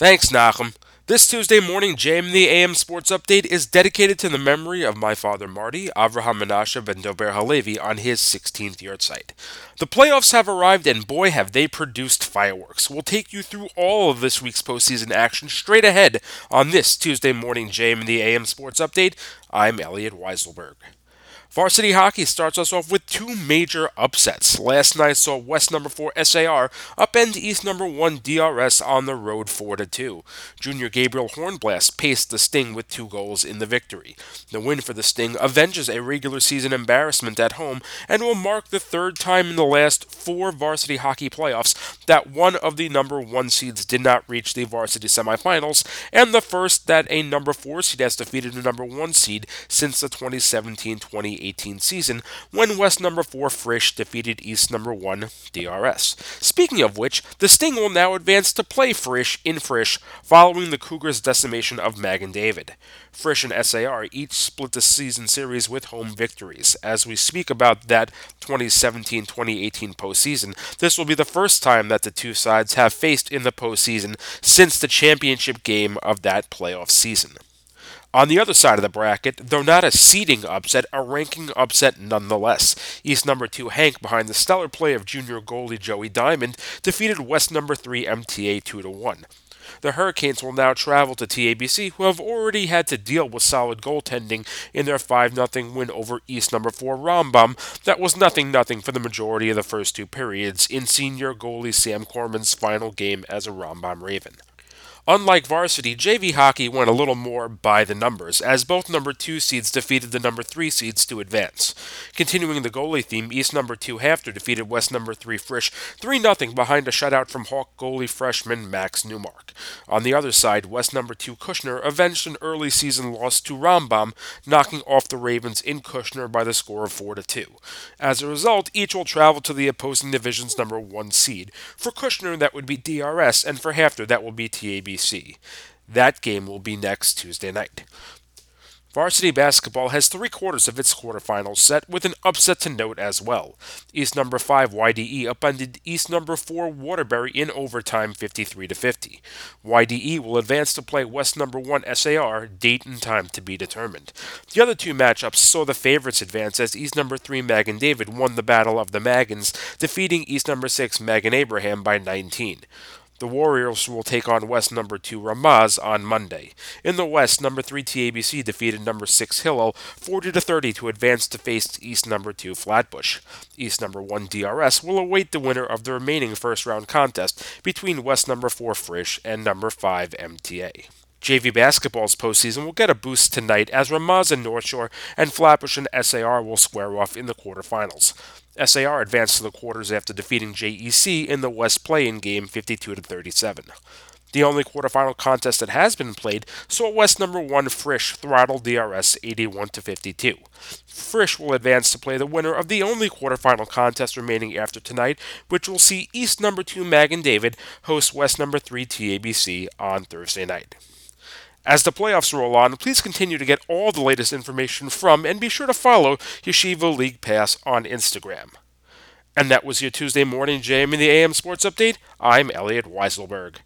Thanks, Nachum. This Tuesday morning, JM the AM Sports Update is dedicated to the memory of my father Marty, Avraham Menashe ben Dober Halevi, on his 16th yahrzeit. The playoffs have arrived, and boy, have they produced fireworks. We'll take you through all of this week's postseason action straight ahead on this Tuesday morning, JM the AM Sports Update. I'm Elliot Weiselberg. Varsity hockey starts us off with two major upsets. Last night saw West number 4 SAR upend East number 1 DRS on the road 4 to 2. Junior Gabriel Hornblast paced the Sting with two goals in the victory. The win for the Sting avenges a regular season embarrassment at home and will mark the third time in the last four varsity hockey playoffs that one of the number 1 seeds did not reach the varsity semifinals and the first that a number 4 seed has defeated a number 1 seed since the 2017 20 2018 season when West number 4 Frisch defeated East number 1 DRS. Speaking of which, the Sting will now advance to play Frisch in Frisch following the Cougars' decimation of Magen David. Frisch and SAR each split the season series with home victories. As we speak about that 2017 2018 postseason, this will be the first time that the two sides have faced in the postseason since the championship game of that playoff season. On the other side of the bracket, though not a seeding upset, a ranking upset nonetheless. East number 2 HANC, behind the stellar play of junior goalie Joey Diamond, defeated West number 3 MTA 2 to 1. The Hurricanes will now travel to TABC, who have already had to deal with solid goaltending in their 5 0 win over East number 4 Rambam that was nothing nothing for the majority of the first two periods in senior goalie Sam Corman's final game as a Rambam Raven. Unlike varsity, JV hockey went a little more by the numbers, as both number 2 seeds defeated the number 3 seeds to advance. Continuing the goalie theme, East number 2 HAFTR defeated West number 3 Frisch 3 0 behind a shutout from Hawk goalie freshman Max Newmark. On the other side, West number 2 Kushner avenged an early season loss to Rambam, knocking off the Ravens in Kushner by the score of 4 2. As a result, each will travel to the opposing division's number 1 seed. For Kushner, that would be DRS, and for HAFTR, that will be TABC. That game will be next Tuesday night. Varsity basketball has three quarters of its quarterfinals set, with an upset to note as well. East number 5 YDE upended East number 4 Waterbury in overtime 53 50. YDE will advance to play West number 1 SAR, date and time to be determined. The other two matchups saw the favorites advance as East number 3 Magen David won the Battle of the Magens, defeating East number 6 Magen Abraham by 19. The Warriors will take on West number 2 Ramaz on Monday. In the West, number 3 TABC defeated number 6 Hillel 40 to 30 to advance to face East number 2 Flatbush. East number 1 DRS will await the winner of the remaining first round contest between West number 4 Frisch and number 5 MTA. JV basketball's postseason will get a boost tonight as Ramaz and North Shore and Flatbush and SAR will square off in the quarterfinals. SAR advanced to the quarters after defeating JEC in the West play-in game 52 to 37. The only quarterfinal contest that has been played saw West number 1 Frisch throttle DRS 81 to 52. Frisch will advance to play the winner of the only quarterfinal contest remaining after tonight, which will see East number 2 Magen David host West number 3 TABC on Thursday night. As the playoffs roll on, please continue to get all the latest information from and be sure to follow Yeshiva League Pass on Instagram. And that was your Tuesday morning JM in the AM Sports Update. I'm Elliot Weiselberg.